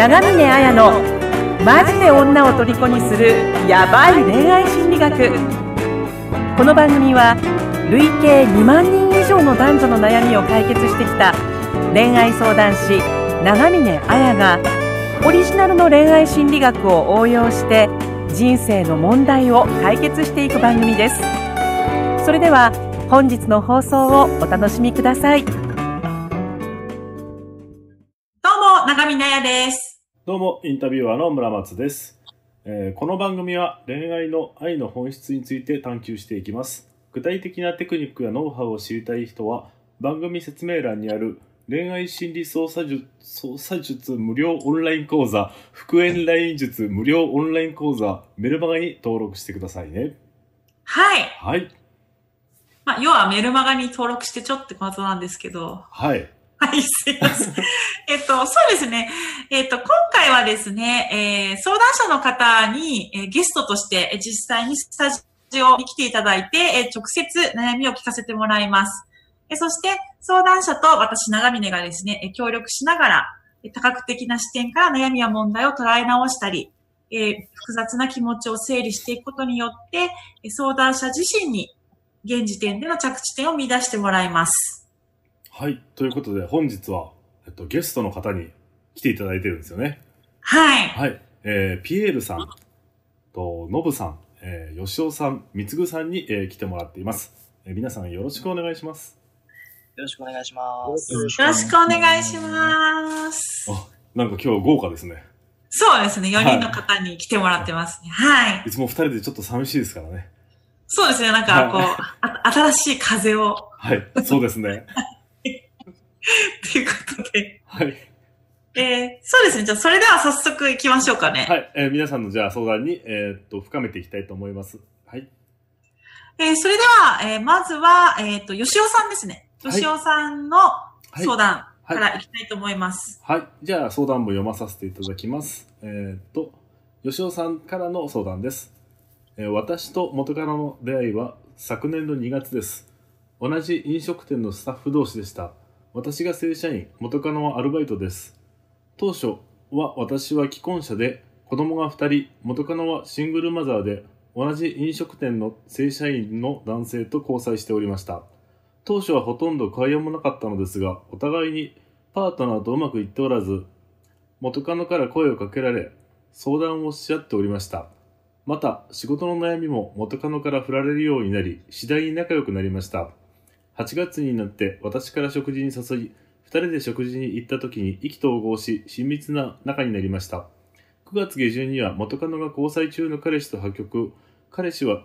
長峰綾のマジで女を虜にするヤバい恋愛心理学。この番組は累計2万人以上の男女の悩みを解決してきた恋愛相談師長峰綾がオリジナルの恋愛心理学を応用して人生の問題を解決していく番組です。それでは本日の放送をお楽しみください。どうも長峰綾です。どうも、インタビュアーの村松です、えーこの番組は恋愛の愛の本質について探求していきます。具体的なテクニックやノウハウを知りたい人は、番組説明欄にある恋愛心理操作術操作術無料オンライン講座、復縁ライン術無料オンライン講座、メルマガに登録してくださいね。はい、はい。まあ、要はメルマガに登録してちょってことなんですけどはい。はい、すいません。えっと、そうですね。えっと、今回はですね、えー相談者の方に、えーゲストとして、実際にスタジオに来ていただいて、えー直接悩みを聞かせてもらいます。えーそして、相談者と私、長峰がですね、え協力しながら、多角的な視点から悩みや問題を捉え直したり、えー複雑な気持ちを整理していくことによって、相談者自身に現時点での着地点を見出してもらいます。はい。ということで、本日は、えっと、ゲストの方に来ていただいてるんですよね。はい。はい。えーピエールさんと、ノブさん、えー、吉尾さん、みつぐさんに、えー来てもらっています。えー皆さんよろしくお願いします。よろしくお願いします。よろしくお願いします。あ、なんか今日豪華ですね。そうですね。4人の方に来てもらってますね。はい。いつも二人でちょっと寂しいですからね。そうですね。なんか、こう、あ新しい風を、はい。そうですね。ということで。はい。えー、そうですね。じゃあ、それでは早速行きましょうかね。はい。えー皆さんのじゃあ相談に、えーっと、深めていきたいと思います。はい。えー、それでは、えー、まずは、えっ、と、吉尾さんですね。はい吉尾さんのはい。相談はいから行きたいと思います。はい。じゃあ相談文読まさせていただきます。えーっと、吉尾さんからの相談です。えー私と元カノの出会いは昨年の2月です。同じ飲食店のスタッフ同士でした。私が正社員、元カノはアルバイトです。当初は私は既婚者で、子供が2人、元カノはシングルマザーで、同じ飲食店の正社員の男性と交際しておりました。当初はほとんど会話もなかったのですが、お互いにパートナーとうまくいっておらず、元カノから声をかけられ、相談をし合っておりました。また、仕事の悩みも元カノから振られるようになり、次第に仲良くなりました。8月になって私から食事に誘い、2人で食事に行った時に意気投合し、親密な仲になりました。9月下旬には元カノが交際中の彼氏と破局、彼氏は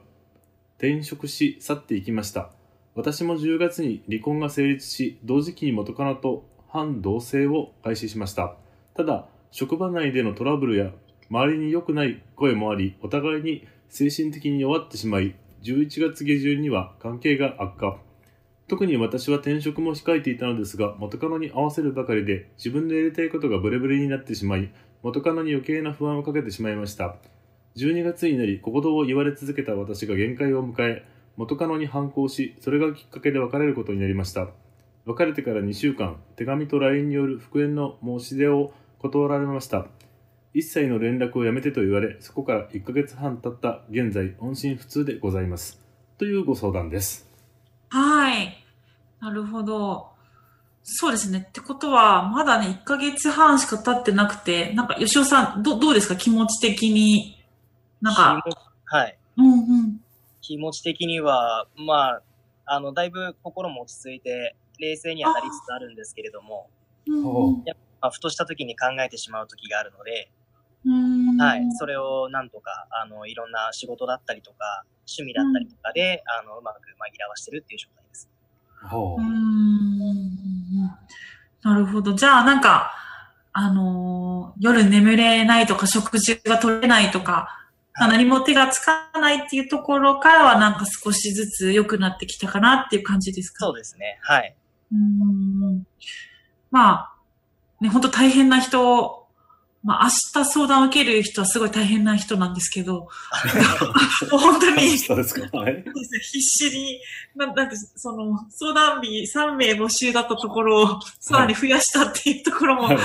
転職し去っていきました。私も10月に離婚が成立し、同時期に元カノと反同棲を開始しました。ただ、職場内でのトラブルや周りに良くない声もあり、お互いに精神的に弱ってしまい、11月下旬には関係が悪化。特に私は転職も控えていたのですが、元カノに合わせるばかりで、自分でやりたいことがブレブレになってしまい、元カノに余計な不安をかけてしまいました。12月になり、小言を言われ続けた私が限界を迎え、元カノに反抗し、それがきっかけで別れることになりました。別れてから2週間、手紙と LINE による復縁の申し出を断られました。一切の連絡をやめてと言われ、そこから1ヶ月半経った現在、音信不通でございます。というご相談です。はい。なるほど。そうですね。ってことは、まだね、1ヶ月半しか経ってなくて、なんか、吉尾さん、どどうですか？気持ち的に。なんか、はい。うんうん。気持ち的には、まあ、あの、だいぶ心も落ち着いて、冷静にはなりつつあるんですけれども、うんうんまあ、ふとした時に考えてしまう時があるので、うんはい。それをなんとか、あの、いろんな仕事だったりとか、趣味だったりとかで、あの、うまく紛らわしてるっていう状態です。なるほど。じゃあ、なんか、あのー夜眠れないとか、食事が取れないとか、はい何も手がつかないっていうところからは、なんか少しずつ良くなってきたかなっていう感じですか？そうですね。はい。うーんまあ、ね、本当大変な人まあ、明日相談を受ける人はすごい大変な人なんですけど、もう 本当に、そうですか。はい。必死に、ななんて、その、相談日3名募集だったところを、さらに増やしたっていうところも、はい。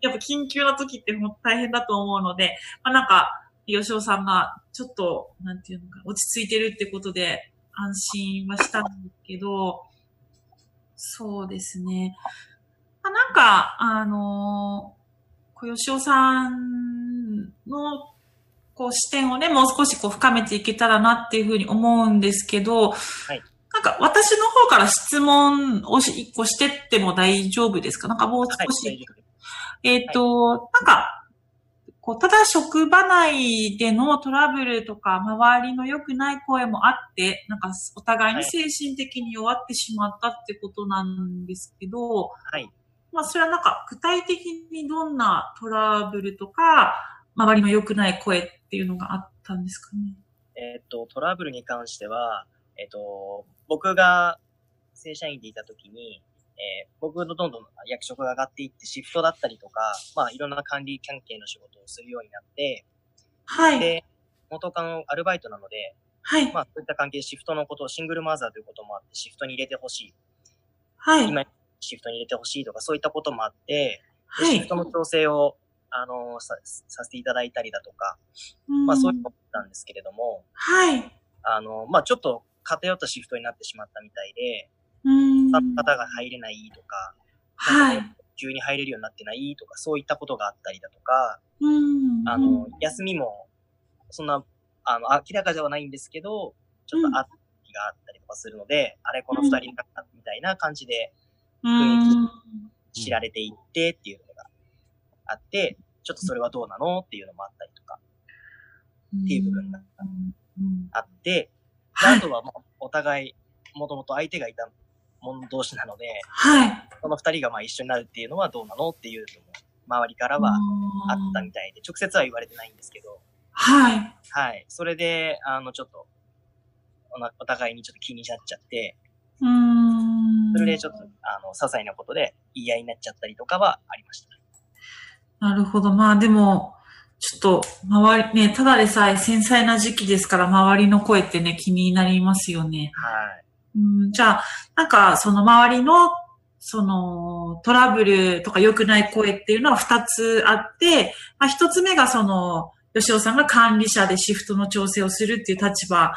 やっぱ緊急な時ってもう大変だと思うので、まあなんか、吉尾さんがちょっと、なんていうのか、落ち着いてるってことで安心はしたんですけど、そうですね。まあ、なんか、あのー小吉尾さんの、こう視点をね、もう少しこう深めていけたらなっていうふうに思うんですけど、いなんか私の方から質問をし一個してっても大丈夫ですか？なんかもうはい、少し、大丈夫です。えっ、と、なんか、こう、ただ職場内でのトラブルとか、周りの良くない声もあって、なんかお互いに精神的に弱ってしまったってことなんですけど、はい。まあ、それはなんか具体的にどんなトラブルとか、周りの良くない声っていうのがあったんですかね？えっ、と、トラブルに関しては、えっ、と、僕が正社員でいた時に、えー僕のどんどん役職が上がっていってシフトだったりとか、まあいろんな管理関係の仕事をするようになって、はい。で、元カノアルバイトなので、はい。まあそういった関係、シフトのことをシングルマザーということもあって、シフトに入れてほしい。はい。今、シフトに入れてほしいとか、そういったこともあって、ではいシフ。トの調整を、あのさ、させていただいたりだとか、うんまあそういうのなんですけれども、はい。あの、まあちょっと偏ったシフトになってしまったみたいで、うん。他の方が入れないとか、はい。急に入れるようになってないとか、そういったことがあったりだとか、うん。あの、休みも、そんな、あの、明らかではないんですけど、ちょっとあ時があったりとかするので、あれこの二人になったみたいな感じでうん。知られていってっていうのがあって、ちょっとそれはどうなのっていうのもあったりとかっていう部分がうん。あって。あとはもうお互い、もともと相手がいた者同士なので、はい。その二人がまあ一緒になるっていうのはどうなのっていうのも、周りからはあったみたいで、直接は言われてないんですけど、はい。はい。それで、あの、ちょっと、お互いにちょっと気になっちゃって、うん。それでちょっと、あの、些細なことで言い合いになっちゃったりとかはありました。なるほど。まあでも、ちょっと、周り、ね、ただでさえ繊細な時期ですから、周りの声ってね、気になりますよね。はい。うん、じゃあ、なんか、その周りの、その、トラブルとか良くない声っていうのは二つあって、まあ一つ目がその、吉尾さんが管理者でシフトの調整をするっていう立場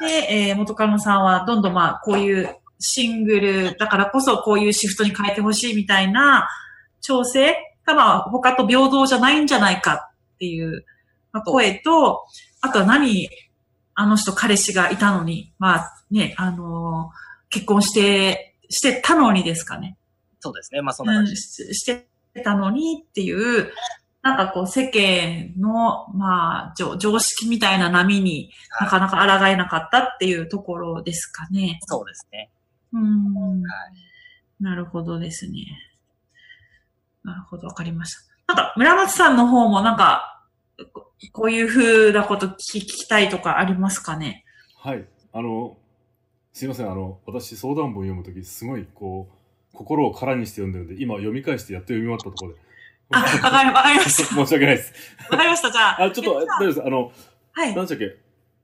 で、えー元カノさんはどんどんまあ、こういうシングルだからこそこういうシフトに変えてほしいみたいな調整がまあ、他と平等じゃないんじゃないかっていう、まあ、声と、あとは何、あの人彼氏がいたのに、まあね、あのー結婚して、してたのにですかね。そうですね。まあ、そんなうん感じです。ししてたのにっていう、なんかこう世間の、まあ、常常識みたいな波になかなか抗えなかったっていうところですかね。そうですね。うん。はい。なるほどですね。なるほど、わかりました。なんか、村松さんの方もなんか、ここういう風なこと聞き聞きたいとかありますかね？はい。あの、すいません。あの、私、相談文読むとき、すごい、こう、心を空にして読んでるんで、今読み返してやっと読み終わったところで。あ、わかり、ました。申し訳ないです。わかりました。じゃあ。あ、ちょっと、大丈夫です。あの、はい。何でしたっけ？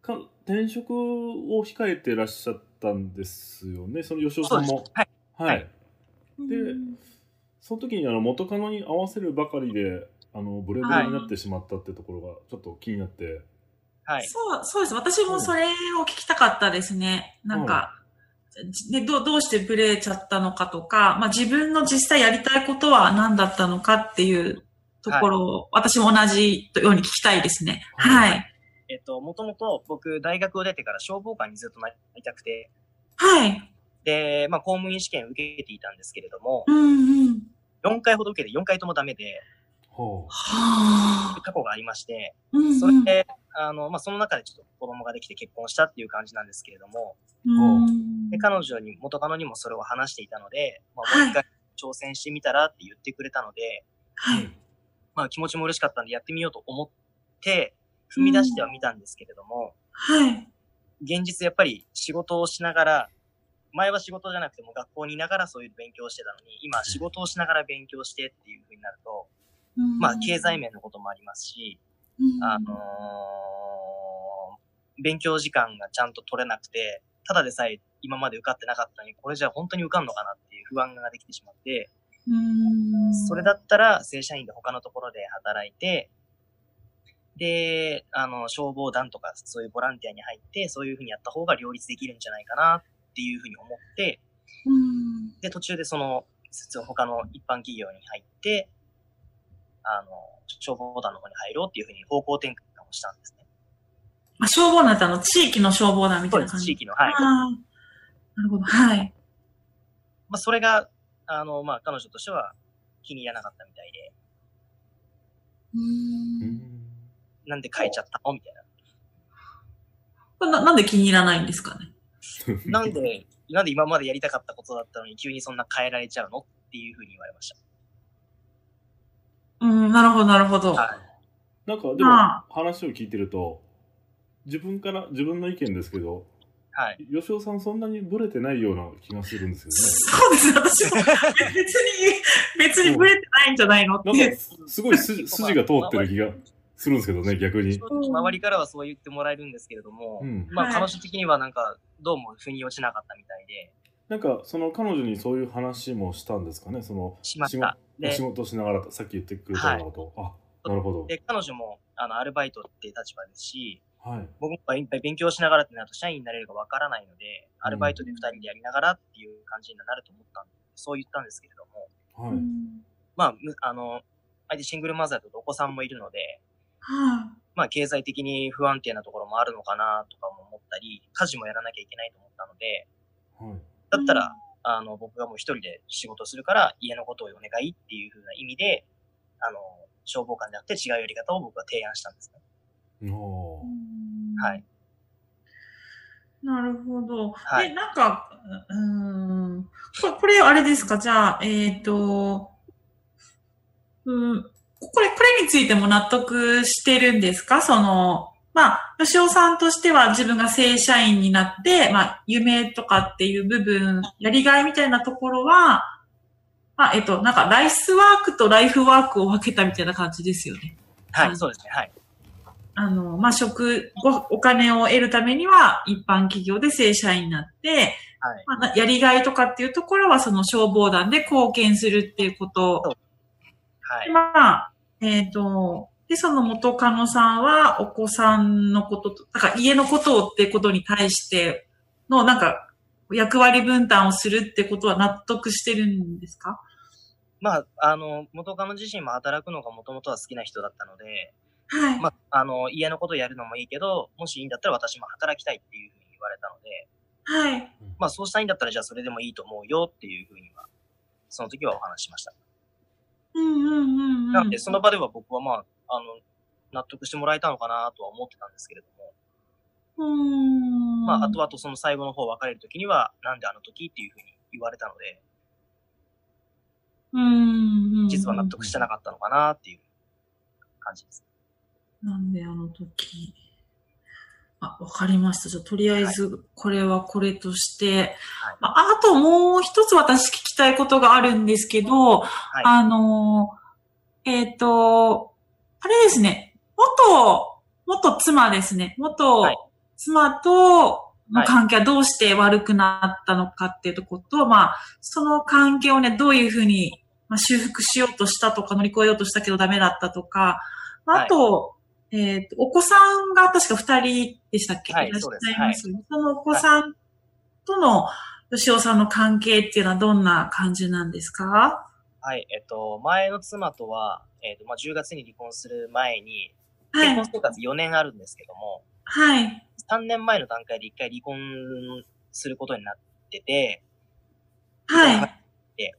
か転職を控えてらっしゃったんですよね。その吉尾さんも。はい。はい。でうんその時にあの元カノに合わせるばかりで、あの、ブレブレになってしまったってところがちょっと気になって。はい。そう、そうです。私もそれを聞きたかったですね。なんか、ね、どう、どうしてブレちゃったのかとか、まあ自分の実際やりたいことは何だったのかっていうところを、私も同じように聞きたいですね。ははいい。えっと、もともと僕、大学を出てから消防官にずっとなりたくて、はい。で、まあ、公務員試験受けていたんですけれども、うんうん。4回ほど受けて4回ともダメで、ほはあ。過去がありまして、うんうんそれで、あの、まあ、その中でちょっと子供ができて結婚したっていう感じなんですけれども、うんで、彼女に、元カノにもそれを話していたので、まあ、はいもう一回挑戦してみたらって言ってくれたので、はい。まあ、気持ちも嬉しかったんでやってみようと思って、踏み出してはみたんですけれども、はい。現実やっぱり仕事をしながら、前は仕事じゃなくても学校にいながらそういう勉強をしてたのに、今仕事をしながら勉強してっていう風になると、まあ、経済面のこともありますし、うん。あのー勉強時間がちゃんと取れなくて、ただでさえ今まで受かってなかったのに、これじゃ本当に受かんのかなっていう不安ができてしまって、うん。それだったら正社員で他のところで働いて、で、あの、消防団とかそういうボランティアに入って、そういうふうにやった方が両立できるんじゃないかなっていうふうに思って、うんで、途中でその、普通他の一般企業に入って、あの、消防団の方に入ろうっていうふうに方向転換をしたんですね。あ消防団ってあの、地域の消防団みたいうな感じ？地域の。はい。なるほど。はい。まあ、それが、あの、まあ、彼女としては気に入らなかったみたいで、うんなんで変えちゃったの？みたいこれななんで気に入らないんですかね？な。なんで、なんで今までやりたかったことだったのに急にそんな変えられちゃうの？っていうふうに言われましうん、なるほど、なるほど。た。はい。なんかでもま話を聞いてると自分から自分の意見ですけどはい。吉尾さんそんなにブレてないような気がするんですそうです、私も。別に、別にブレてないんじゃないの？って。なんかすごい筋筋が通ってる気がするんですけどね逆に。周りからはそう言ってもらえるんですけれども、うん。まあ、はい。彼女的にはなんか、どうも腑に落ちなかったみたいで、なんかその彼女にそういう話もしたんですかね？そのしました。で仕事しながらさっき言ってくれたようなこと、あなるほど。で、彼女も、あの、アルバイトっていう立場ですし、はい。僕もいっぱい勉強しながらってなると社員になれるかわからないので、アルバイトで二人でやりながらっていう感じになると思ったんで、そう言ったんですけれども、はい、まあ、むあの、相手シングルマザーだとお子さんもいるので、はまあ、経済的に不安定なところもあるのかなとかも思ったり、家事もやらなきゃいけないと思ったので、はい。だったら、あの、僕がもう一人で仕事するから、家のことをお願いっていう風な意味で、あの、消防官であって違うやり方を僕は提案したんですね。おー。はい。い。なるほど。はい。で、なんか、うーん、これ、これあれですか？じゃあ、えっ、と、うん、これ、これについても納得してるんですか？その、まあ、吉尾さんとしては自分が正社員になって、まあ、夢とかっていう部分、やりがいみたいなところは、まあ、えっと、なんか、ライスワークとライフワークを分けたみたいな感じですよね。はい、そうですね。はい。あの、まあ、職、ごお金を得るためには一般企業で正社員になって、はい。まあな、やりがいとかっていうところはその消防団で貢献するっていうこと。はいで。まあ、えっ、と、で、その元カノさんはお子さんのことと、だから家のことをってことに対しての、なんか、役割分担をするってことは納得してるんですか？まあ、あの、元カノ自身も働くのがもともとは好きな人だったので、はい。まあ、あの、家のことやるのもいいけど、もしいいんだったら私も働きたいっていうふうに言われたので、はい。まあ、そうしたいんだったらじゃあそれでもいいと思うよっていうふうには、その時はお話ししました。うんうんうんうん。なので、その場では僕はまあ、あの、納得してもらえたのかなとは思ってたんですけれども、うーん。まあ、あとあとその最後の方別れる時には、なんであの時っていうふうに言われたので、うん。実は納得してなかったのかなっていう感じです。なんであの時。あ、わかりました。じゃあ、とりあえず、これはこれとして。まあ、あともう一つ私聞きたいことがあるんですけど、はい。あのー、えっ、と、あれですね、元、元妻ですね。元はい妻との関係はどうして悪くなったのかっていうところと、まあ、その関係をね、どういうふうに、まあ、修復しようとしたとか、乗り越えようとしたけどダメだったとか、まああと、えっ、と、お子さんが確か二人でしたっけ？はいらっしゃいますよねそのお子さんとの吉尾さんの関係っていうのはどんな感じなんですか？はい。えっと、前の妻とは、えっと、まあ、10月に離婚する前に、はい結婚。生活4年あるんですけども、はい。3年前の段階で1回離婚することになってて、はい。で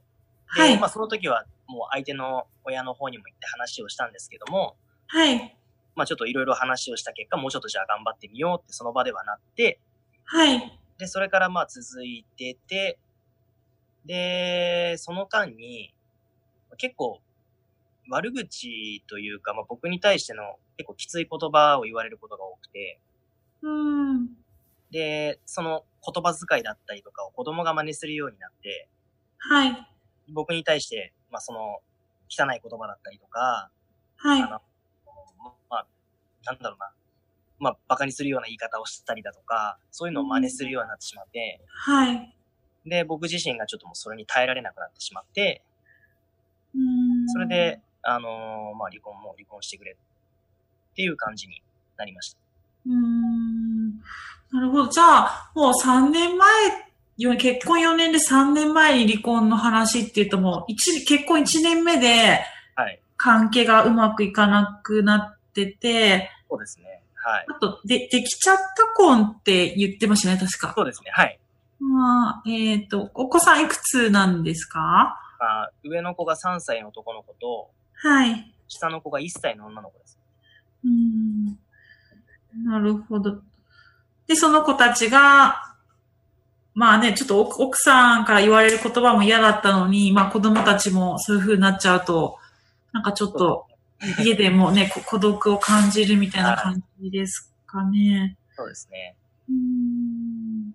はいまあ、その時はもう相手の親の方にも行って話をしたんですけども、はい。まあ、ちょっといろいろ話をした結果、もうちょっとじゃあ頑張ってみようってその場ではなって、はい。で、それからまあ続いてて、で、その間に、結構、悪口というか、まあ、僕に対しての結構きつい言葉を言われることが多くて、うん。で、その言葉遣いだったりとかを子供が真似するようになって、はい。僕に対して、まあ、その、汚い言葉だったりとか、はい。あの、まあ、なんだろうな。まあ、馬鹿にするような言い方をしたりだとか、そういうのを真似するようになってしまって、はい。で、僕自身がちょっともうそれに耐えられなくなってしまって、うーんそれで、、あのーまあ、離婚も離婚してくれっていう感じになりました。うーん。なるほど。じゃあ、もう3年前、よ結婚4年で3年前に離婚の話って言うともう、一結婚1年目ではい。関係がうまくいかなくなってて、そうですね。はい。あと、で、できちゃった婚って言ってましたね、確か。そうですね。はい。まあ、えっ、と、お子さんいくつなんですか？まあ、上の子が3歳の男の子と、はい。下の子が1歳の女の子です。うーん。なるほど。で、その子たちが、まあね、ちょっと奥奥さんから言われる言葉も嫌だったのに、まあ子供たちもそういう風になっちゃうと、なんかちょっと家でもね、こ孤独を感じるみたいな感じですかね。そうですね。うーん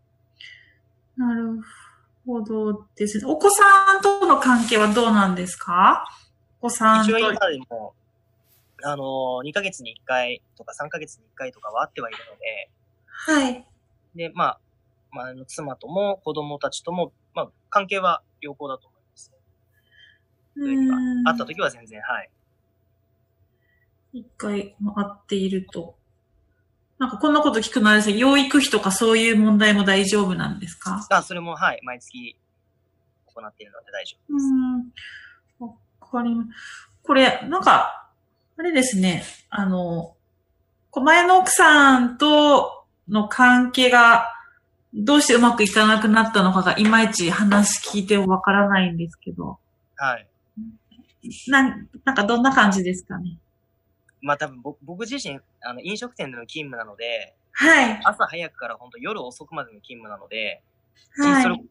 なるほどですね。お子さんとの関係はどうなんですか？お子さんと。一応今でも、あのー、2ヶ月に1回とか3ヶ月に1回とかはあってはいるので、はい。で、まあ、まあ、妻とも子供たちとも、まあ、関係は良好だと思時はーん会った時は全然、はい。一回も会っていると。なんかこんなこと聞くのあれですね、養育費とかそういう問題も大丈夫なんですか？あ、それも、はい、毎月行っているので大丈夫うです。ーん。わかります。これ、なんか、あれですね、あの、前の奥さんとの関係がどうしてうまくいかなくなったのかがいまいち話聞いてもわからないんですけど、はい。なん、なんかどんな感じですかね？まあ多分僕僕自身、あの、飲食店での勤務なので、はい。朝早くから本当夜遅くまでの勤務なので、それはい。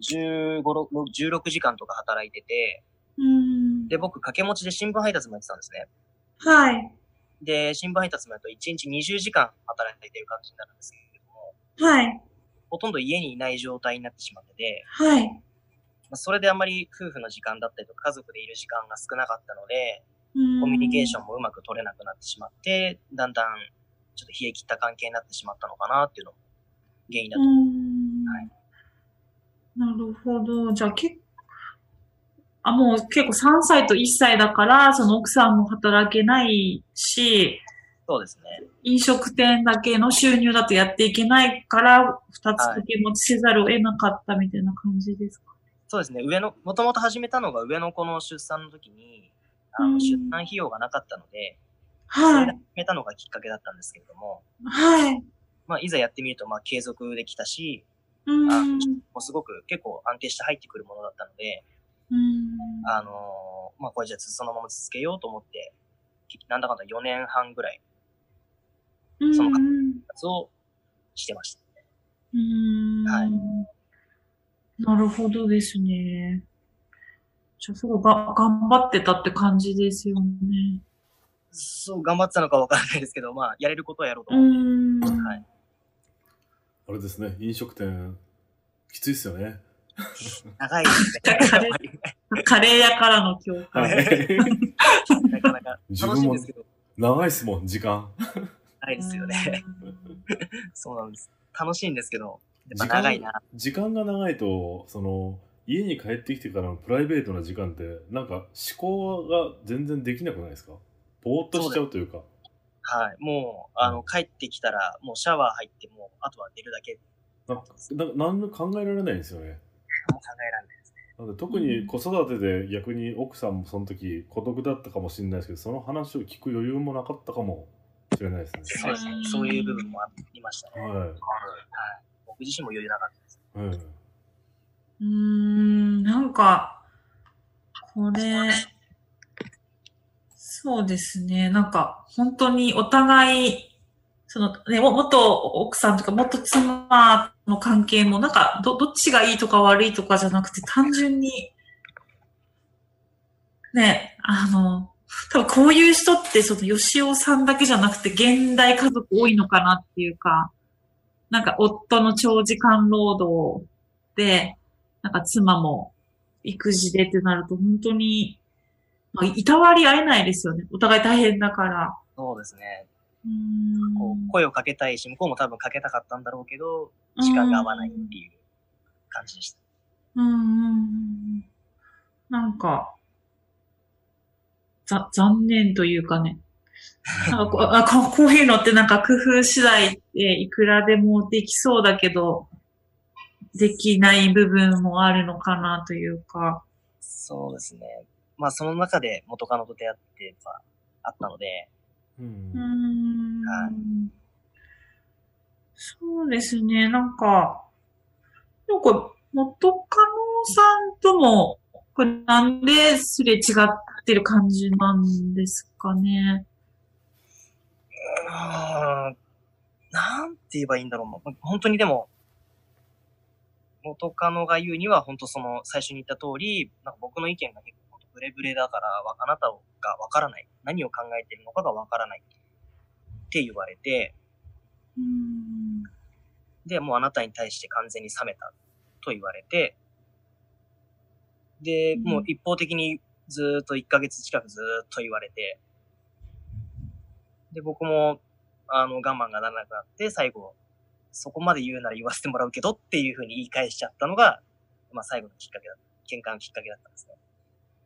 15、6 16時間とか働いてて、うーん。で、僕掛け持ちで新聞配達もやってたんですね。はい。で、新聞配達もやると1日20時間働いてる感じになるんですけれども、はい。ほとんど家にいない状態になってしまってて、はい。まあそれであんまり夫婦の時間だったりとか家族でいる時間が少なかったので、ココミュニケーション。ンもうまく取れなくなってしまって、だんだんちょっと冷え切った関係になってしまったのかなっていうのも原因だうと。んはいなるほど。じゃあ結構、あ、もう結構3歳と1歳だから、その奥さんも働けないし、そうですね。飲食店だけの収入だとやっていけないから、2つ掛け持ちせざるを得なかったみたいな感じですか？そうですね。上の、もともと始めたのが上の子の出産の時に、あうんの出産費用がなかったので、そはい。始めたのがきっかけだったんですけれども、はい。まあ、いざやってみると、まあ、継続できたし、うん。あもうすごく結構安定して入ってくるものだったので、うん。あのーまあ、これじゃあそのまま続けようと思って、なんだかんだ4年半ぐらいうん。そのうん活動してました。うーんはいなるほどですね。じゃあ、すごいが頑張ってたって感じですよね。そう、頑張ってたのかわからないですけど、まあ、やれることはやろうとう思って。ーん。はい。あれですね、飲食店、きついっすよね。長いですね。カレー屋からの共感。はい。なかなか楽しいんですけど、長いっすもん、時間。長いですよね。そうなんです。楽しいんですけど、長いな。時間が長いと、その、家に帰ってきてからのプライベートな時間って、なんか思考が全然できなくないですか？ぼーっとしちゃうというか。はい。もう、あの、帰ってきたら、もうシャワー入って、もう、あとは寝るだけ。なんか、なんなんも考えられないんですよね。考えられないです。なので特に子育てで逆に奥さんもその時孤独だったかもしれないですけど、その話を聞く余裕もなかったかもしれないですね。そうですね。そういう部分もありましたね。ははい。僕自身も余裕なかったです。うん。うーん、なんか、これ、そうですね。なんか、本当にお互い、そのね、元奥さんとか元妻の関係も、なんか、ど、どっちがいいとか悪いとかじゃなくて、単純に、ね、あの、多分こういう人って、その、吉尾さんだけじゃなくて、現代家族多いのかなっていうか、なんか、夫の長時間労働で、なんか妻も育児でってなると本当にまあ、いたわり合えないですよね。お互い大変だから。そうですね。うーんこう声をかけたいし、向こうも多分かけたかったんだろうけど、時間が合わないっていう感じでした。うん。なんか、ざ、残念というかね。なんかこうあこうこういうのってなんか工夫次第でいくらでもできそうだけど、できない部分もあるのかなというか。そうですね。まあその中で元カノと出会ってはあったので、う。うんーんはいそうですね、なんか、なんか、元カノさんとも、これなんですれ違ってる感じなんですかね。ん、なんて言えばいいんだろう。まあ本当にでも、元カノが言うには本当その最初に言った通り、なんか僕の意見が結構ブレブレだから、わあなたがわからない。何を考えてるのかがわからない。って言われて、うーんで、もうあなたに対して完全に冷めたと言われて、で、うんもう一方的にずーっと1ヶ月近くずーっと言われて、で、僕も、あの、我慢がならなくなって、最後、そこまで言うなら言わせてもらうけどっていうふうに言い返しちゃったのが、まあ最後のきっかけだ、喧嘩のきっかけだったんですね。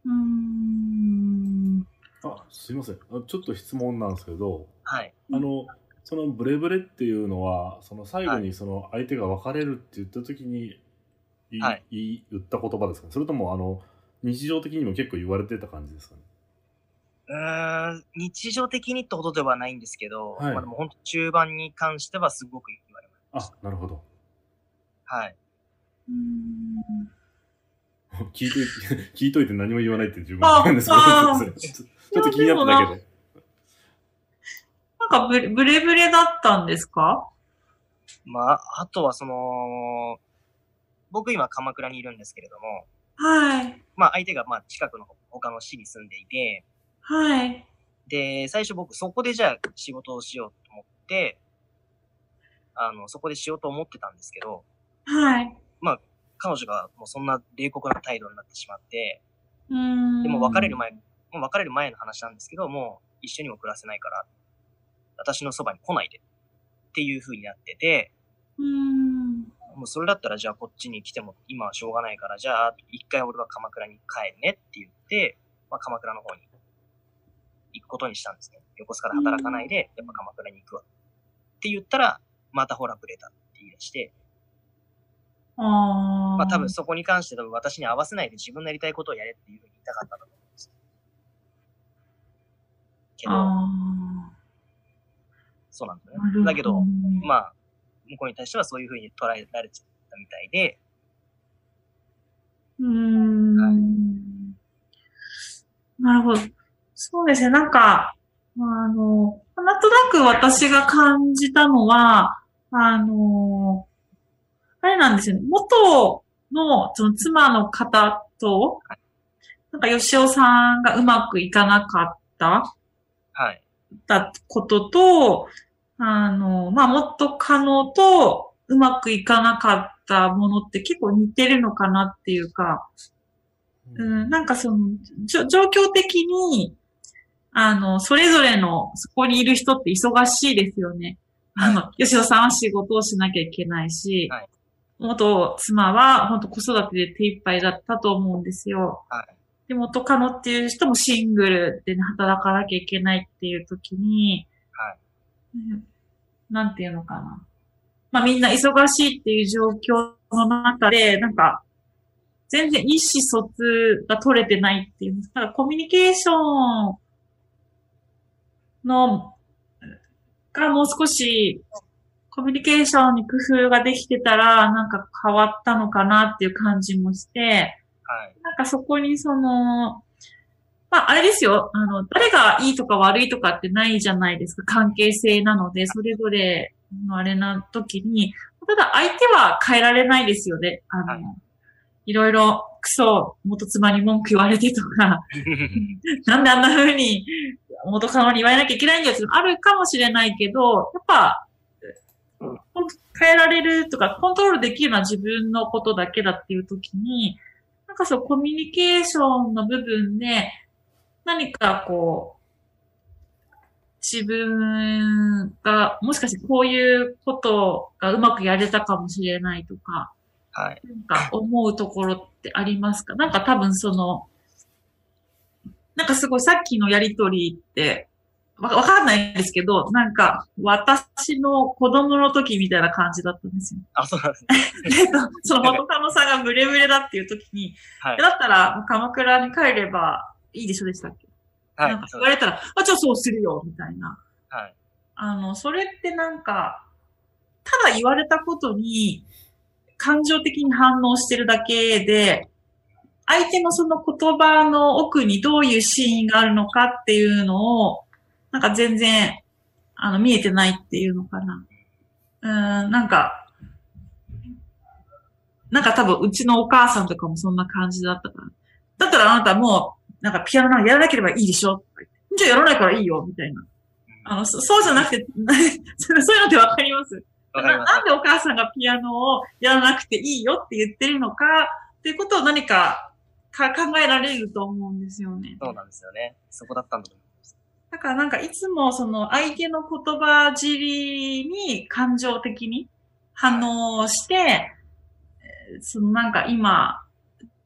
うーん。あ、すいません。あちょっと質問なんですけど、はい。あの、そのブレブレっていうのは、その最後にその相手が別れるって言った時にはい言い言った言葉ですかねそれとも、あの、日常的にも結構言われてた感じですかねうーん、日常的にってほどではないんですけど、はいまあでも本当中盤に関してはすごく言われます。あ、なるほど。はい。うーん聞いといて、聞いといて何も言わないって自分あなんですけど、あそれちょっとちょっと気になっただけで。なんかブレブレブレだったんですか？まあ、あとはその、僕今鎌倉にいるんですけれども、はい。まあ相手がまあ近くの他の市に住んでいて、はい。で、最初僕そこでじゃあ仕事をしようと思って、あの、そこでしようと思ってたんですけど、はい。彼女がもうそんな冷酷な態度になってしまって、うーん。でも別れる前、もう別れる前の話なんですけど、もう一緒にも暮らせないから、私のそばに来ないでっていう風になってて、うーん。もうそれだったらじゃあこっちに来ても今はしょうがないから、じゃあ一回俺は鎌倉に帰るねって言って、まあ鎌倉の方に行くことにしたんですね。横須賀で働かないで、やっぱ鎌倉に行くわ。って言ったら、またほらブレたって言い出して、ああ。まあ多分そこに関して多分私に合わせないで自分のやりたいことをやれっていうふうに言いたかったと思うんです。けど、あそうなんだよね。だけど、ままあ、向こうに対してはそういうふうに捉えられちゃったみたいで、うーん。なるほど。そうですね。なんか、あの、なんとなく私が感じたのは、あの、あれなんですよね。元の、その妻の方と、なんか吉尾さんがうまくいかなかったはい。たことと、あの、まあ、元カノとうまくいかなかったものって結構似てるのかなっていうか、うん、なんかその、状況的に、あの、それぞれの、そこにいる人って忙しいですよね。あの、吉野さんは仕事をしなきゃいけないし、はい元妻は本当子育てで手一杯だったと思うんですよ。はい。で、元カノっていう人もシングルで、ね、働かなきゃいけないっていう時に、はい。うんなんていうのかな。まあみんな忙しいっていう状況の中で、なんか、全然意思疎通が取れてないっていうんですか、コミュニケーションの、がもう少し、コミュニケーションに工夫ができてたら、なんか変わったのかなっていう感じもして、はい。なんかそこにその、まああれですよ、あの、誰がいいとか悪いとかってないじゃないですか、関係性なので、それぞれのあれな時に、ただ相手は変えられないですよね。あの、はいい、ろいろクソ元妻に文句言われてとか、なんであんな風に元カノに言われなきゃいけないんだよってあるかもしれないけど、やっぱ、変えられるとか、コントロールできるのは自分のことだけだっていう時に、なんかそう、コミュニケーションの部分で、何かこう、自分が、もしかしてこういうことがうまくやれたかもしれないとか、はい。なんか思うところってありますか？なんか多分その、なんかすごいさっきのやりとりって、わわかんないですけど、なんか私の子供の時みたいな感じだったんですよ。あ、そうなんですね。で、その元カノさんがブレブレだっていう時に、はいだ。ったら鎌倉に帰ればいいでしょでしたっけ？はいなんか。言われたら、あ、じゃあそうするよ、みたいな。はい。あの、それってなんか、ただ言われたことに感情的に反応してるだけで、相手のその言葉の奥にどういうシーンがあるのかっていうのを、なんか全然、あの、見えてないっていうのかな。うーん、なんか、なんか多分うちのお母さんとかもそんな感じだったから。だったらあなたもう、なんかピアノなんかやらなければいいでしょとかじゃあやらないからいいよ、みたいな。あの、そうじゃなくて、そういうのってわかります？な。なんでお母さんがピアノをやらなくていいよって言ってるのかっていうことを何かか考えられると思うんですよね。そうなんですよね。そこだったんだと思います。だからなんかいつもその相手の言葉尻に感情的に反応して、えーそのなんか今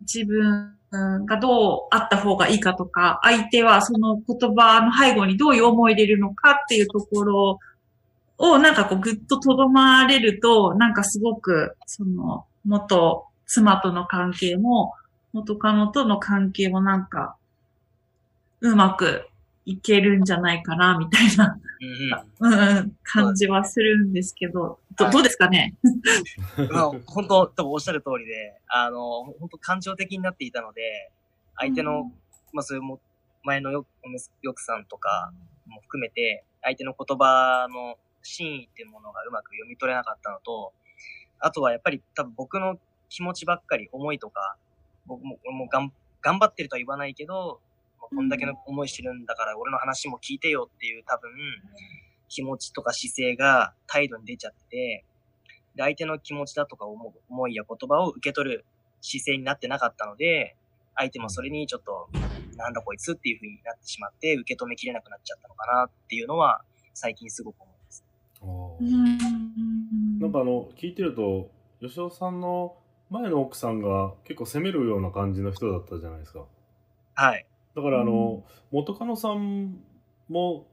自分がどうあった方がいいかとか、相手はその言葉の背後にどういう思いでいるのかっていうところをなんかこうぐっととどまれると、なんかすごくその元妻との関係も元カノとの関係もなんかうまくいけるんじゃないかな、みたいな、うんうん。うんうん、感じはするんですけど、どはい。どうですかね？まあ、本当、多分おっしゃる通りで、あの、本当感情的になっていたので、相手の、まあそういうも前のよよくさんとかも含めて、相手の言葉の真意っていうものがうまく読み取れなかったのと、あとはやっぱり多分僕の気持ちばっかり、思いとか、僕ももう頑張ってるとは言わないけど、こんだけの思いしてるんだから俺の話も聞いてよっていう多分、気持ちとか姿勢が態度に出ちゃってて、で、相手の気持ちだとか思思いや言葉を受け取る姿勢になってなかったので、相手もそれにちょっと、なんだこいつっていう風になってしまって、受け止めきれなくなっちゃったのかなっていうのは、最近すごく思。なんかあの聞いてると吉尾さんの前の奥さんが結構責めるような感じの人だったじゃないですかはい。だからあの、元カノさんも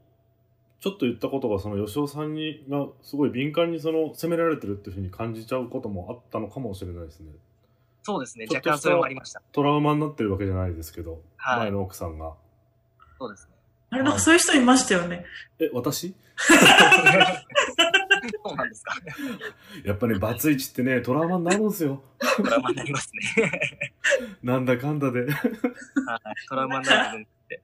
ちょっと言ったことがその吉尾さんにがすごい敏感にその責められてるっていうふうに感じちゃうこともあったのかもしれないですねそうですね。若干それもありました。トラウマになってるわけじゃないですけど、はい前の奥さんがそうですね。あれ、なんかそういう人いましたよね。え私？そうなんですか。やっぱりバツイチってねトラウマになるんですよトラウマになりますね。なんだかんだではい。トラウマになる部分って、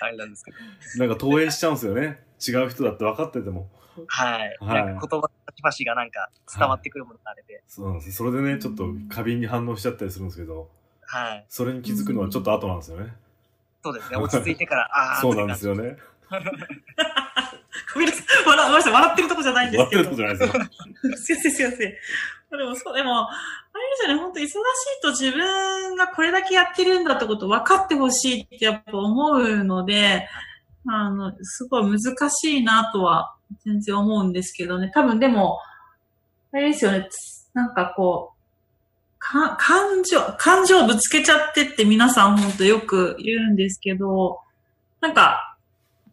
あれなんですけど。なんか投影しちゃうんですよね違う人だって分かっててもはい。はいなんか言葉の立ち箸がなんか伝わってくるものがあれで。そうなんですそれでねちょっと過敏に反応しちゃったりするんですけどはい。それに気づくのはちょっと後なんですよね。そうですね。落ち着いてから、ああ。そうなんですよね。ごめんなさい。笑ごめんなさい。笑ってるとこじゃないんですけど。笑ってるとこじゃないですよ。すいません、すいません。でも、そう、でも、あれですよね、本当忙しいと自分がこれだけやってるんだってことを分かってほしいってやっぱ思うので、あの、すごい難しいなとは全然思うんですけどね。多分でも、あれですよね、なんかこう、か、感情、感情をぶつけちゃってって皆さん本当よく言うんですけど、なんか、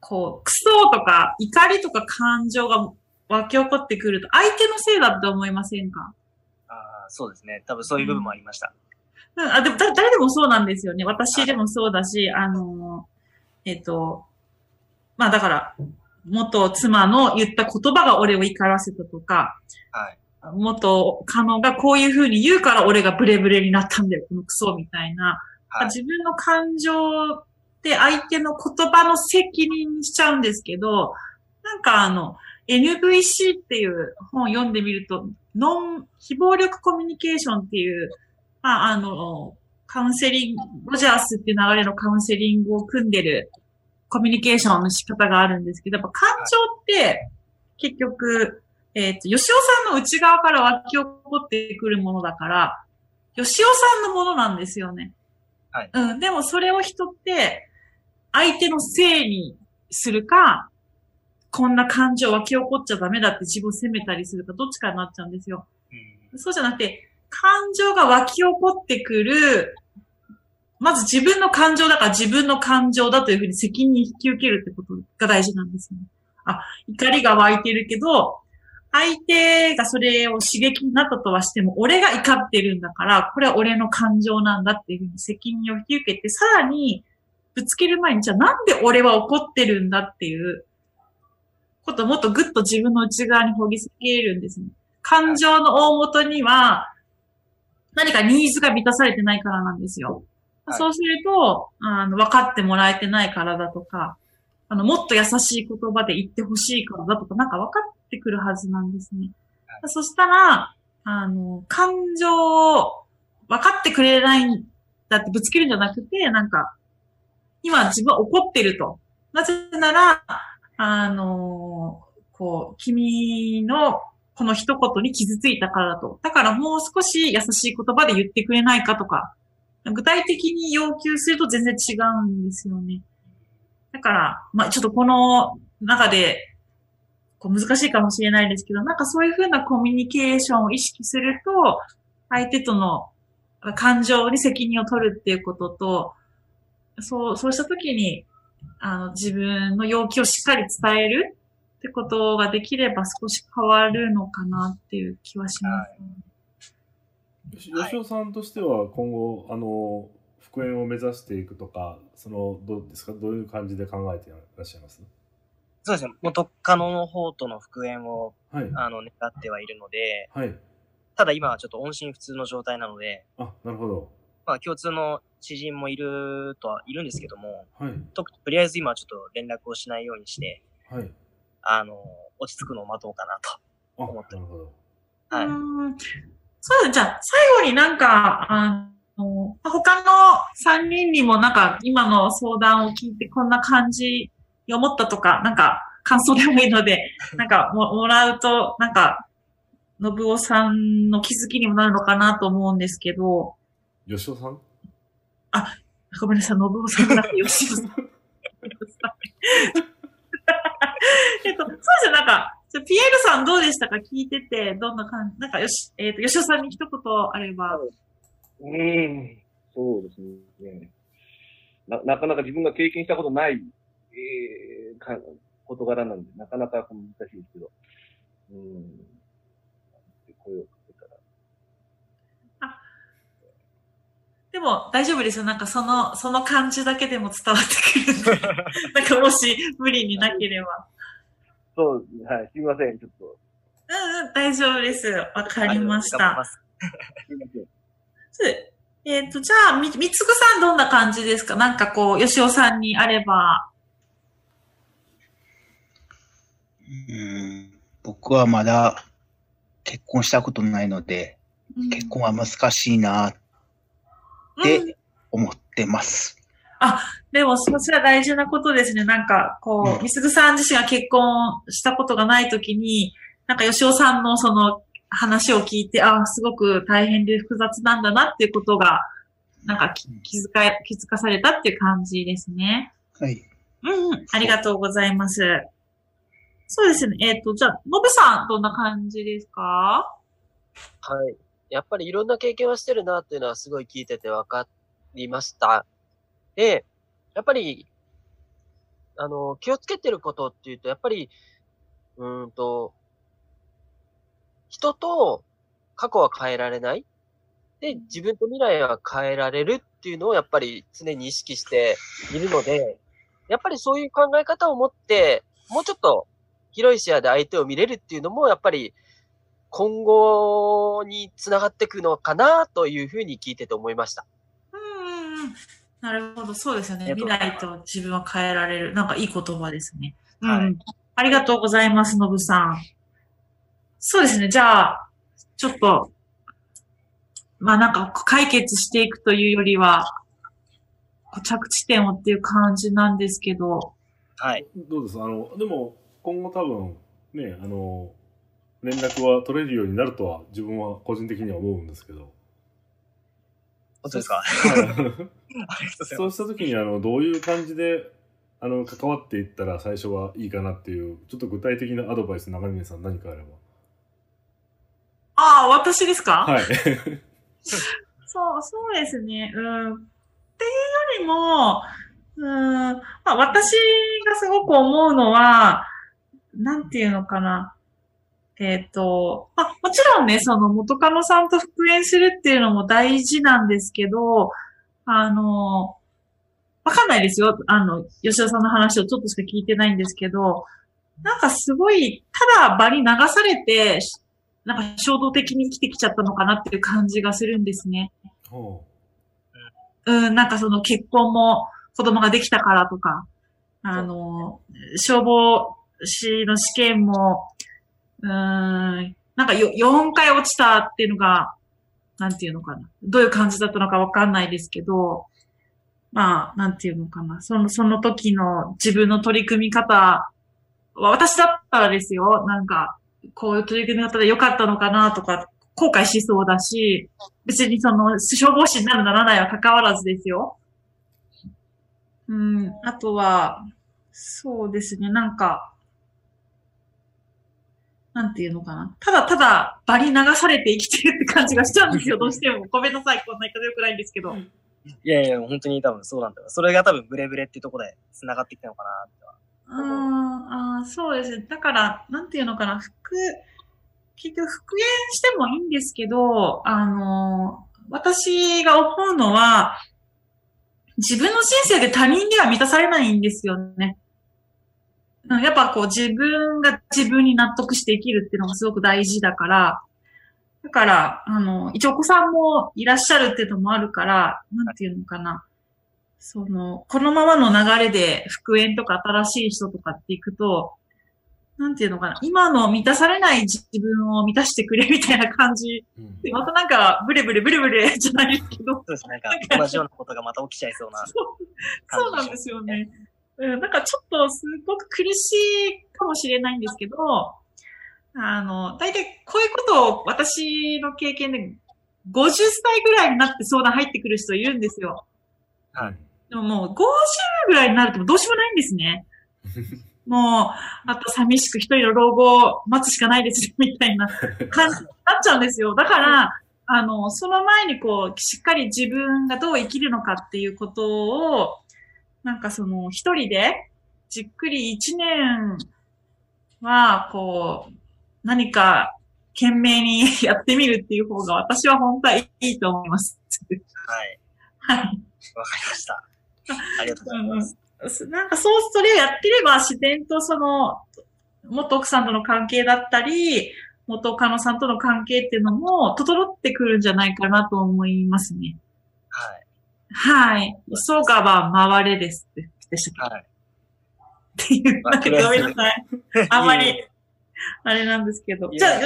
こう、クソとか怒りとか感情が湧き起こってくると、相手のせいだって思いませんか？ああ、そうですね。多分そういう部分もありました。うんあでもだ誰でもそうなんですよね。私でもそうだし、あの、えっと、まあだから、元妻の言った言葉が俺を怒らせたとか、はい。元カノがこういう風に言うから俺がブレブレになったんだよ、このクソみたいな。はい。自分の感情って相手の言葉の責任にしちゃうんですけど、なんかあの、NVC っていう本を読んでみると、ノン、非暴力コミュニケーションっていう、まあ、あの、カウンセリング、ロジャースっていう流れのカウンセリングを組んでるコミュニケーションの仕方があるんですけど、やっぱ感情って、結局、えっ、と、吉尾さんの内側から湧き起こってくるものだから、吉尾さんのものなんですよね。はいうん。でもそれを人って、相手のせいにするか、こんな感情湧き起こっちゃダメだって自分を責めたりするか、どっちかになっちゃうんですよ。そうじゃなくて、感情が湧き起こってくる、まず自分の感情だから自分の感情だというふうに責任引き受けるってことが大事なんですね。あ、怒りが湧いてるけど、相手がそれを刺激になったとはしても、俺が怒ってるんだから、これは俺の感情なんだっていうふうに責任を引き受けて、さらにぶつける前に、じゃあなんで俺は怒ってるんだっていうことをもっとぐっと自分の内側に掘り下げるんですね。感情の大元には、何かニーズが満たされてないからなんですよ。はいそうすると、あの、分かってもらえてないからだとか、あの、もっと優しい言葉で言ってほしいからだとか、なんか分かってくるはずなんですね。はそしたら、あの、感情を分かってくれないんだってぶつけるんじゃなくて、なんか、今自分は怒ってると。なぜなら、あの、こう、君のこの一言に傷ついたからだと。だからもう少し優しい言葉で言ってくれないかとか、具体的に要求すると全然違うんですよね。だから、まあちょっとこの中で、こう難しいかもしれないですけど、なんかそういうふうなコミュニケーションを意識すると、相手との感情に責任を取るっていうことと、そう、そうしたときに、あの、自分の要求をしっかり伝えるってことができれば少し変わるのかなっていう気はします、ね。よし吉尾さんとしては今後、あの、復縁を目指していくとか、その、どうですか？どういう感じで考えていらっしゃいます？そうですね。元カノの方との復縁を、はい。あの、願ってはいるので、はい。ただ今はちょっと音信不通の状態なので、あ、なるほど。まあ共通の知人もいるとはいるんですけども、はい。ととりあえず今はちょっと連絡をしないようにして、はい。あの、落ち着くのを待とうかなと。あ、思ってなる。はいうーんそうだ、じゃあ、最後になんか、あの、他の3人にもなんか、今の相談を聞いてこんな感じに思ったとか、なんか、感想でもいいので、なんかも、もらうと、なんか、信夫さんの気づきにもなるのかなと思うんですけど、吉尾さん？ごめんなさい、信夫さんじゃなくて、吉尾さん。えっと、そうじゃなんか、じゃあピエールさんどうでしたか？聞いてて、どんな感じ、なんかよし、えっ、と、吉尾さんに一言あれば。うん、そうですね。ななかなか自分が経験したことない、えー、か事柄なんで、なかなか難しいですけど。うん。声をかけたら。でも大丈夫ですよ。なんかその、その感じだけでも伝わってくるんで。なんかもし無理になければ。そう、はい、すみません、ちょっと。うんうん、大丈夫です。わかりました。すすみません。えっ、と、じゃあ、み、みつぐさんどんな感じですか？なんかこう、よしおさんにあれば。うん僕はまだ結婚したことないので、うん結婚は難しいなっうんて思ってます。でも、それは大事なことですね。なんか、こうみすぐさん自身が結婚したことがないときに、なんか、吉尾さんのその話を聞いて、ああ、すごく大変で複雑なんだなっていうことが、なんかき気づか、気づかされたっていう感じですね。はい。うんうん。ありがとうございます。そうですね。えっ、と、じゃあ、のぶさん、どんな感じですか？はい。やっぱりいろんな経験をしてるなっていうのはすごい聞いてて分かりました。で、やっぱり、あの、気をつけてることっていうと、やっぱり、うーんと、人と過去は変えられない。で、自分と未来は変えられるっていうのをやっぱり常に意識しているので、やっぱりそういう考え方を持って、もうちょっと広い視野で相手を見れるっていうのも、やっぱり今後につながっていくのかなというふうに聞いてて思いました。うんうんうん。なるほど。そうですよね。未来と自分は変えられる。なんかいい言葉ですね。はいうん。ありがとうございます、のぶさん。そうですね。じゃあ、ちょっと、まあなんか解決していくというよりは、着地点をっていう感じなんですけど、はい。どうです？あの、でも、今後多分、ね、あの、連絡は取れるようになるとは、自分は個人的には思うんですけど。本当ですか？そうしたときに、あの、どういう感じで、あの、関わっていったら最初はいいかなっていう、ちょっと具体的なアドバイス、長峰さん何かあれば。ああ、私ですか？はい。そう、そうですね。うん。っていうよりも、うん、まあ、私がすごく思うのは、なんていうのかな。えっ、と、まあ、もちろんね、その元カノさんと復縁するっていうのも大事なんですけど、あの、わかんないですよ。あの、吉田さんの話をちょっとしか聞いてないんですけど、なんかすごい、ただ場に流されて、なんか衝動的に生きてきちゃったのかなっていう感じがするんですね。ほうん、なんかその結婚も子供ができたからとか、あの、消防士の試験も、うん、なんかよ4回落ちたっていうのが、なんていうのかな。どういう感じだったのかわかんないですけど、まあ、なんていうのかな。その、その時の自分の取り組み方は、私だったらですよ、なんか、こういう取り組み方で良かったのかなとか、後悔しそうだし、別にその、消防士になるならないは関わらずですよ。うん、あとは、そうですね、なんか、なんていうのかな。ただただ場に流されて生きてるって感じがしちゃうんですよ、どうしても。ごめんなさい、こんな言い方良くないんですけど。いやいや、本当に多分そうなんだよ。それが多分ブレブレってとこで繋がってきたのかなっては。うーん、あーそうですね。だから、なんていうのかな、復、結局復縁してもいいんですけど、あの、私が思うのは、自分の人生で他人では満たされないんですよね。うんやっぱこう自分が自分に納得して生きるっていうのがすごく大事だから、だから、あの、一応お子さんもいらっしゃるっていうのもあるから、なんていうのかな。その、このままの流れで復縁とか新しい人とかっていくと、なんていうのかな。今の満たされない自分を満たしてくれみたいな感じ。う。うんでまたなんか、ブレブレブレブレじゃないですけど。そうですね。なんか同じようなことがまた起きちゃいそうな。そうなんですよね。うん、なんかちょっとすごく苦しいかもしれないんですけど、あの、大体こういうことを私の経験で50歳ぐらいになって相談入ってくる人いるんですよ。はいでももう50ぐらいになるとどうしようもないんですね。もう、あと寂しく一人の老後を待つしかないですみたいな感じになっちゃうんですよ。だから、あの、その前にこう、しっかり自分がどう生きるのかっていうことを、なんかその、一人で、じっくり一年は、こう、何か、懸命にやってみるっていう方が私は本当はいいと思います。はい。はい。わかりました。ありがとうございます。すなんかそう、それをやってれば自然とその、元奥さんとの関係だったり、元カノさんとの関係っていうのも、整ってくるんじゃないかなと思いますね。はい。はい。急がば回れですって、でしたっはい。けっていう、なんかごめんなさい。あん まり、あれなんですけど。じゃあ、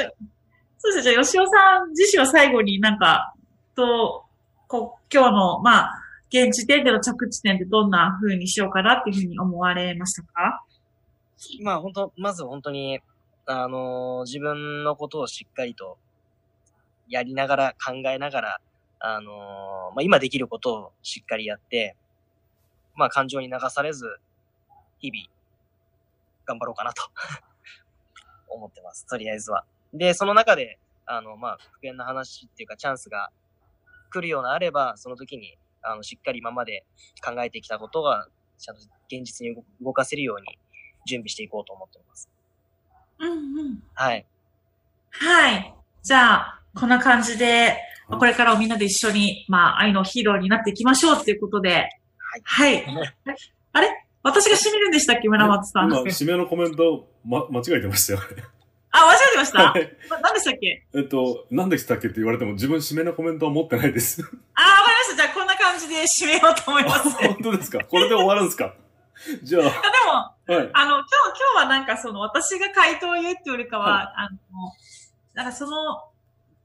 そうですね。じゃあ、吉尾さん自身は最後になんか、と、こう、今日の、まあ、現時点での着地点ってどんな風にしようかなっていうふうに思われましたか？まあ本当、まず本当に、あのー自分のことをしっかりとやりながら、考えながら、あのーまあ今できることをしっかりやって、まあ感情に流されず、日々、頑張ろうかなと 思ってます。とりあえずは。で、その中で、あの、まあ、復縁の話っていうかチャンスが来るようなあれば、その時に、あの、しっかり今まで考えてきたことが、ちゃんと現実に動動かせるように準備していこうと思ってます。うんうん。はい。はい。じゃあ、こんな感じで、はいこれからもみんなで一緒に、まあ、愛のヒーローになっていきましょうっていうことで、はい。あれ？私が締めるんでしたっけ？村松さん。今、締めのコメント、ま、間違えてましたよ。あ、間違えてました？はいな何でしたっけ？えっと、何でしたっけって言われても自分締めのコメントは持ってないです。あ、わかりました。じゃあ、こんな感じで締めようと思います。でも、本当ですか？これで終わるんですか？じゃあ、はい。あの、今日、今日はなんかその、私が回答を言うっていうよりかは、あの、なんかその、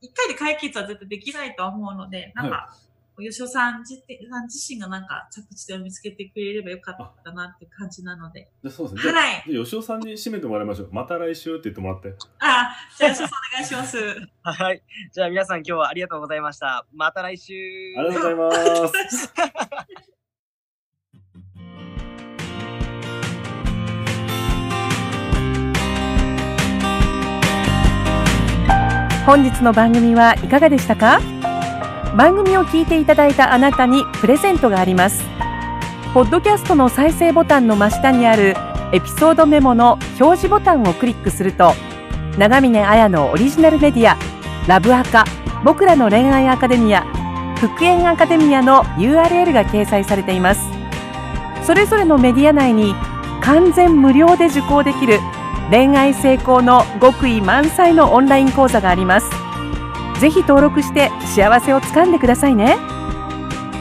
一回で解決は絶対できないとは思うので、なんか、吉尾さん自さん自身がなんか着地点を見つけてくれればよかったなって感じなので。じゃあそうですね。じゃあ、はい。じゃあ吉尾さんに締めてもらいましょう。また来週って言ってもらって。あ、じゃあ吉尾さんお願いします。はい。じゃあ皆さん今日はありがとうございました。また来週。ありがとうございます。本日の番組はいかがでしたか？番組を聞いていただいたあなたにプレゼントがあります。ポッドキャストの再生ボタンの真下にあるエピソードメモの表示ボタンをクリックすると長峰彩のオリジナルメディアラブアカ僕らの恋愛アカデミア復縁アカデミアの URL が掲載されています。それぞれのメディア内に完全無料で受講できる恋愛成功の極意満載のオンライン講座があります。ぜひ登録して幸せをつかんでくださいね。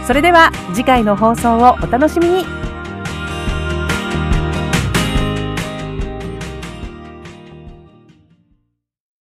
それでは次回の放送をお楽しみに。